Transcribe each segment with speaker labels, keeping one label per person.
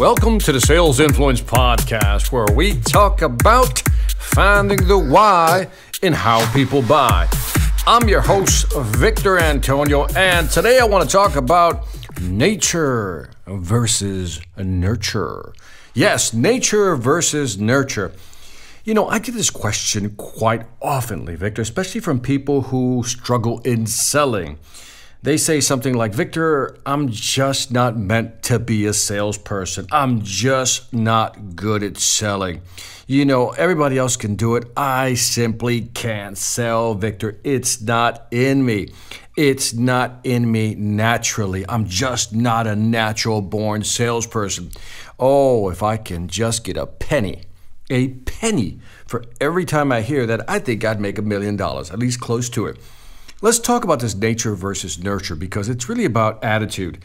Speaker 1: Welcome to the Sales Influence Podcast, where we talk about finding the why in how people buy. I'm your host, Victor Antonio, and today I want to talk about nature versus nurture. Yes, nature versus nurture. You know, I get this question quite oftenly, Victor, especially from people who struggle in selling they say something like, Victor, I'm just not meant to be a salesperson. I'm just not good at selling. You know, everybody else can do it. I simply can't sell, Victor. It's not in me. It's not in me naturally. I'm just not a natural born salesperson. Oh, if I can just get a penny, a penny for every time I hear that, I think I'd make a million dollars, at least close to it. Let's talk about this nature versus nurture because it's really about attitude.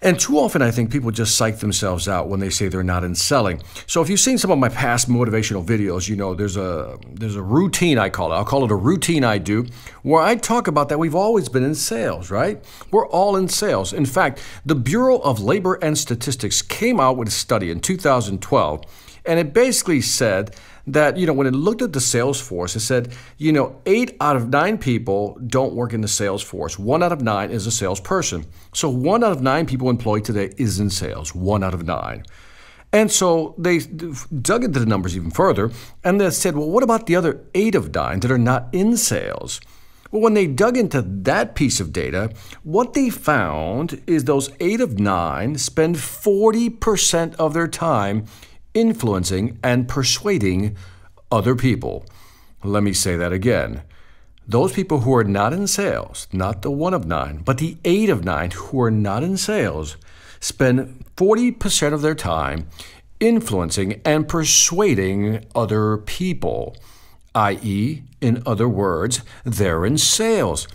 Speaker 1: And too often, I think people just psych themselves out when they say they're not in selling. So, if you've seen some of my past motivational videos, you know there's a there's a routine I call it. I'll call it a routine I do, where I talk about that we've always been in sales, right? We're all in sales. In fact, the Bureau of Labor and Statistics came out with a study in 2012, and it basically said that, you know, when it looked at the sales force, it said, you know, eight out of nine people don't work in the sales force. One out of nine is a salesperson. So one out of nine people employed today is in sales. One out of nine. And so they dug into the numbers even further and they said, well, what about the other eight of nine that are not in sales? Well, when they dug into that piece of data, what they found is those eight of nine spend 40% of their time influencing and persuading other people. Let me say that again. Those people who are not in sales, not the one of nine, but the eight of nine who are not in sales, spend 40% of their time influencing and persuading other people, i.e., in other words, they're in sales.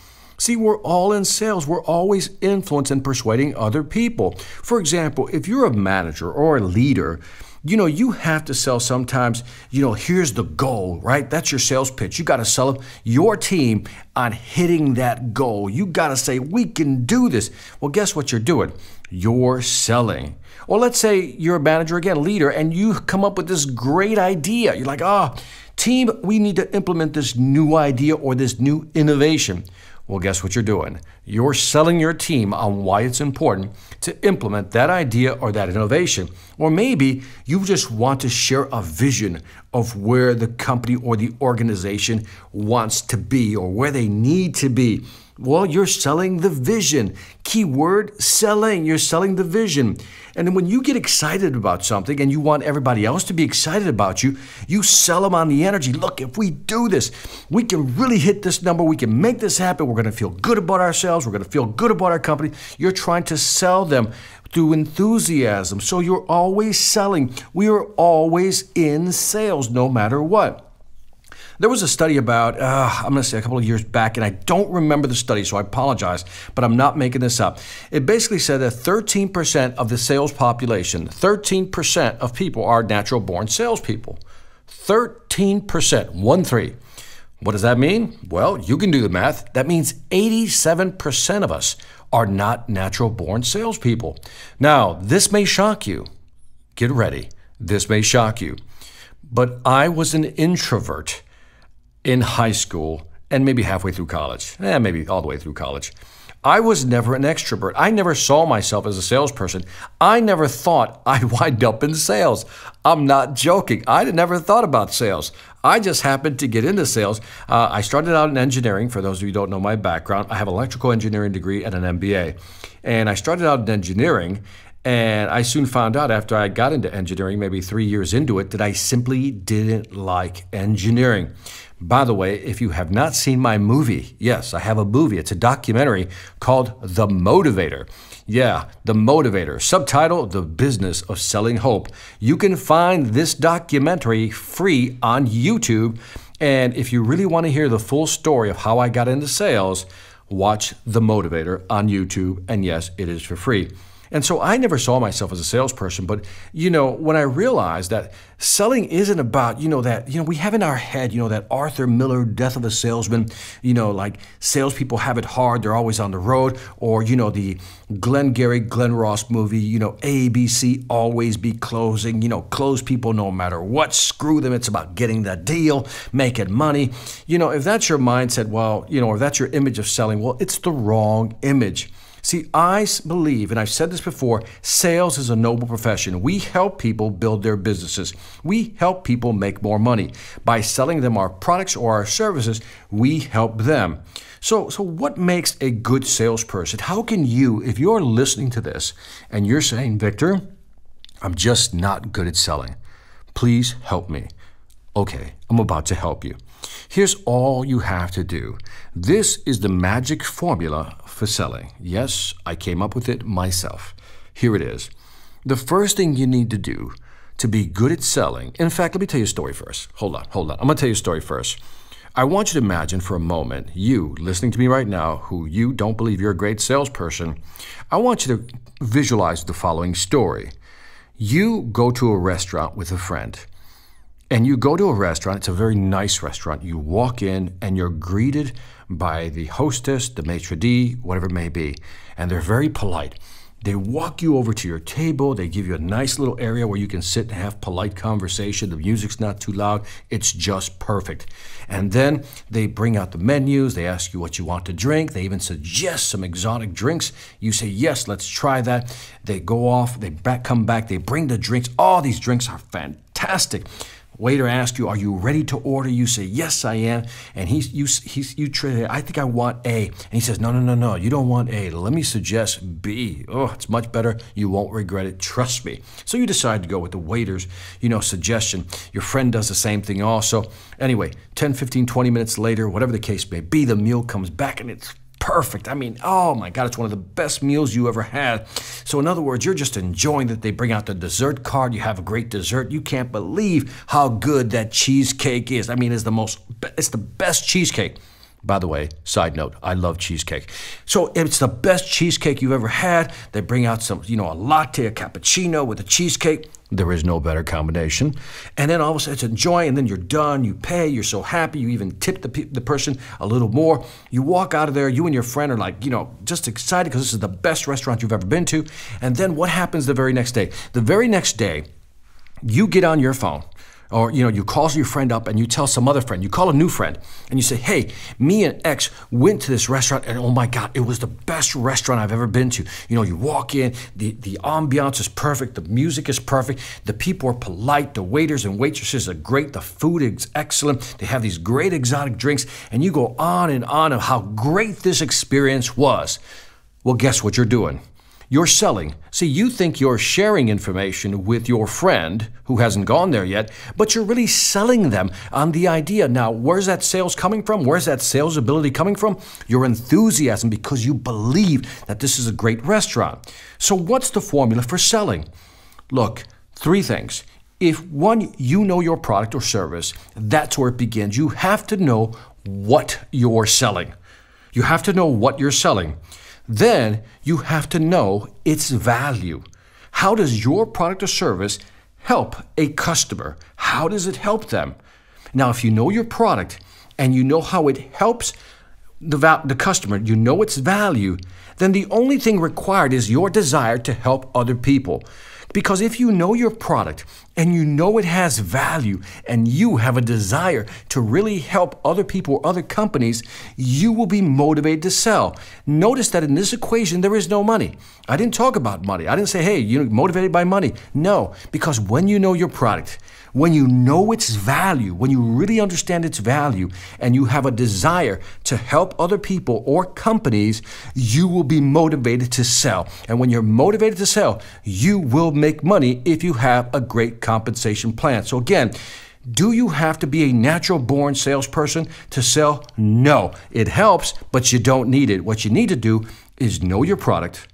Speaker 1: See, we're all in sales. We're always influencing and persuading other people. For example, if you're a manager or a leader, you know, you have to sell sometimes, you know, here's the goal, right? That's your sales pitch. You got to sell your team on hitting that goal. You got to say, we can do this. Well, guess what you're doing? You're selling. Or let's say you're a manager, again, leader, and you come up with this great idea. You're like, ah, oh, team, we need to implement this new idea or this new innovation. Well, guess what you're doing? You're selling your team on why it's important to implement that idea or that innovation. Or maybe you just want to share a vision of where the company or the organization wants to be or where they need to be. Well, you're selling the vision. Keyword selling. You're selling the vision. And when you get excited about something and you want everybody else to be excited about you, you sell them on the energy. Look, if we do this, we can really hit this number. We can make this happen. We're going to feel good about ourselves. We're going to feel good about our company. You're trying to sell them through enthusiasm. So you're always selling. We are always in sales no matter what. There was a study about, uh, I'm going to say a couple of years back, and I don't remember the study, so I apologize, but I'm not making this up. It basically said that 13% of the sales population, 13% of people are natural born salespeople. 13%, one three. What does that mean? Well, you can do the math. That means 87% of us are not natural born salespeople. Now, this may shock you. Get ready. This may shock you. But I was an introvert in high school and maybe halfway through college, eh, maybe all the way through college. I was never an extrovert. I never saw myself as a salesperson. I never thought I'd wind up in sales. I'm not joking. I never thought about sales. I just happened to get into sales. Uh, I started out in engineering. For those of you who don't know my background, I have an electrical engineering degree and an MBA. And I started out in engineering, and I soon found out after I got into engineering, maybe three years into it, that I simply didn't like engineering. By the way, if you have not seen my movie, yes, I have a movie. It's a documentary called The Motivator. Yeah, The Motivator. Subtitle The Business of Selling Hope. You can find this documentary free on YouTube. And if you really want to hear the full story of how I got into sales, watch The Motivator on YouTube. And yes, it is for free. And so I never saw myself as a salesperson. But, you know, when I realized that selling isn't about, you know, that, you know, we have in our head, you know, that Arthur Miller, Death of a Salesman, you know, like salespeople have it hard, they're always on the road, or, you know, the Glengarry Glen Ross movie, you know, ABC, always be closing, you know, close people no matter what, screw them, it's about getting the deal, making money. You know, if that's your mindset, well, you know, or that's your image of selling, well, it's the wrong image. See, I believe, and I've said this before, sales is a noble profession. We help people build their businesses. We help people make more money. By selling them our products or our services, we help them. So, so what makes a good salesperson? How can you, if you're listening to this and you're saying, Victor, I'm just not good at selling, please help me. Okay, I'm about to help you. Here's all you have to do. This is the magic formula for selling. Yes, I came up with it myself. Here it is. The first thing you need to do to be good at selling, in fact, let me tell you a story first. Hold on, hold on. I'm going to tell you a story first. I want you to imagine for a moment, you listening to me right now, who you don't believe you're a great salesperson, I want you to visualize the following story. You go to a restaurant with a friend. And you go to a restaurant, it's a very nice restaurant. You walk in and you're greeted by the hostess, the maitre d', whatever it may be, and they're very polite. They walk you over to your table. They give you a nice little area where you can sit and have polite conversation. The music's not too loud. It's just perfect. And then they bring out the menus. They ask you what you want to drink. They even suggest some exotic drinks. You say, yes, let's try that. They go off. They back, come back. They bring the drinks. All these drinks are fantastic. Waiter asks you, "Are you ready to order?" You say, "Yes, I am." And he's you he's you trade. I think I want A, and he says, "No, no, no, no. You don't want A. Let me suggest B. Oh, it's much better. You won't regret it. Trust me." So you decide to go with the waiter's, you know, suggestion. Your friend does the same thing also. Anyway, 10, 15, 20 minutes later, whatever the case may be, the meal comes back and it's perfect. I mean, oh my God, it's one of the best meals you ever had. So, in other words, you're just enjoying that they bring out the dessert card. You have a great dessert. You can't believe how good that cheesecake is. I mean, it's the most, it's the best cheesecake. By the way, side note, I love cheesecake. So it's the best cheesecake you've ever had. They bring out some, you know, a latte, a cappuccino with a cheesecake. There is no better combination. And then all of a sudden it's enjoy, and then you're done. You pay. You're so happy. You even tip the, the person a little more. You walk out of there. You and your friend are like, you know, just excited because this is the best restaurant you've ever been to. And then what happens the very next day? The very next day, you get on your phone or you know you call your friend up and you tell some other friend. You call a new friend and you say hey me and x went to this restaurant and oh my god it was the best restaurant i've ever been to. You know you walk in the, the ambiance is perfect the music is perfect the people are polite the waiters and waitresses are great the food is excellent they have these great exotic drinks and you go on and on of how great this experience was. Well guess what you're doing you're selling. See, you think you're sharing information with your friend who hasn't gone there yet, but you're really selling them on the idea. Now, where's that sales coming from? Where's that sales ability coming from? Your enthusiasm because you believe that this is a great restaurant. So, what's the formula for selling? Look, three things. If one, you know your product or service, that's where it begins. You have to know what you're selling. You have to know what you're selling. Then you have to know its value. How does your product or service help a customer? How does it help them? Now, if you know your product and you know how it helps the, the customer, you know its value, then the only thing required is your desire to help other people. Because if you know your product and you know it has value and you have a desire to really help other people or other companies, you will be motivated to sell. Notice that in this equation, there is no money. I didn't talk about money. I didn't say, hey, you're motivated by money. No, because when you know your product, when you know its value, when you really understand its value, and you have a desire to help other people or companies, you will be motivated to sell. And when you're motivated to sell, you will make money if you have a great compensation plan. So, again, do you have to be a natural born salesperson to sell? No. It helps, but you don't need it. What you need to do is know your product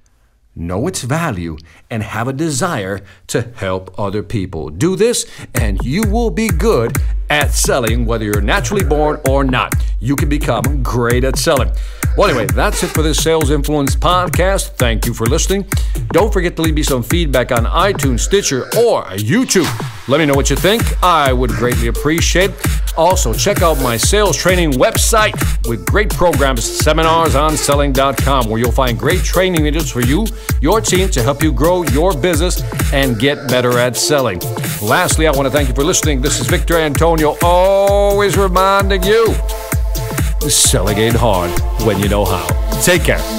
Speaker 1: know its value, and have a desire to help other people. Do this, and you will be good at selling, whether you're naturally born or not. You can become great at selling. Well, anyway, that's it for this Sales Influence podcast. Thank you for listening. Don't forget to leave me some feedback on iTunes, Stitcher, or YouTube. Let me know what you think. I would greatly appreciate. Also, check out my sales training website with great programs, seminars on seminarsonselling.com, where you'll find great training videos for you, your team, to help you grow your business and get better at selling. Lastly, I want to thank you for listening. This is Victor Antonio, always reminding you selling ain't hard when you know how. Take care.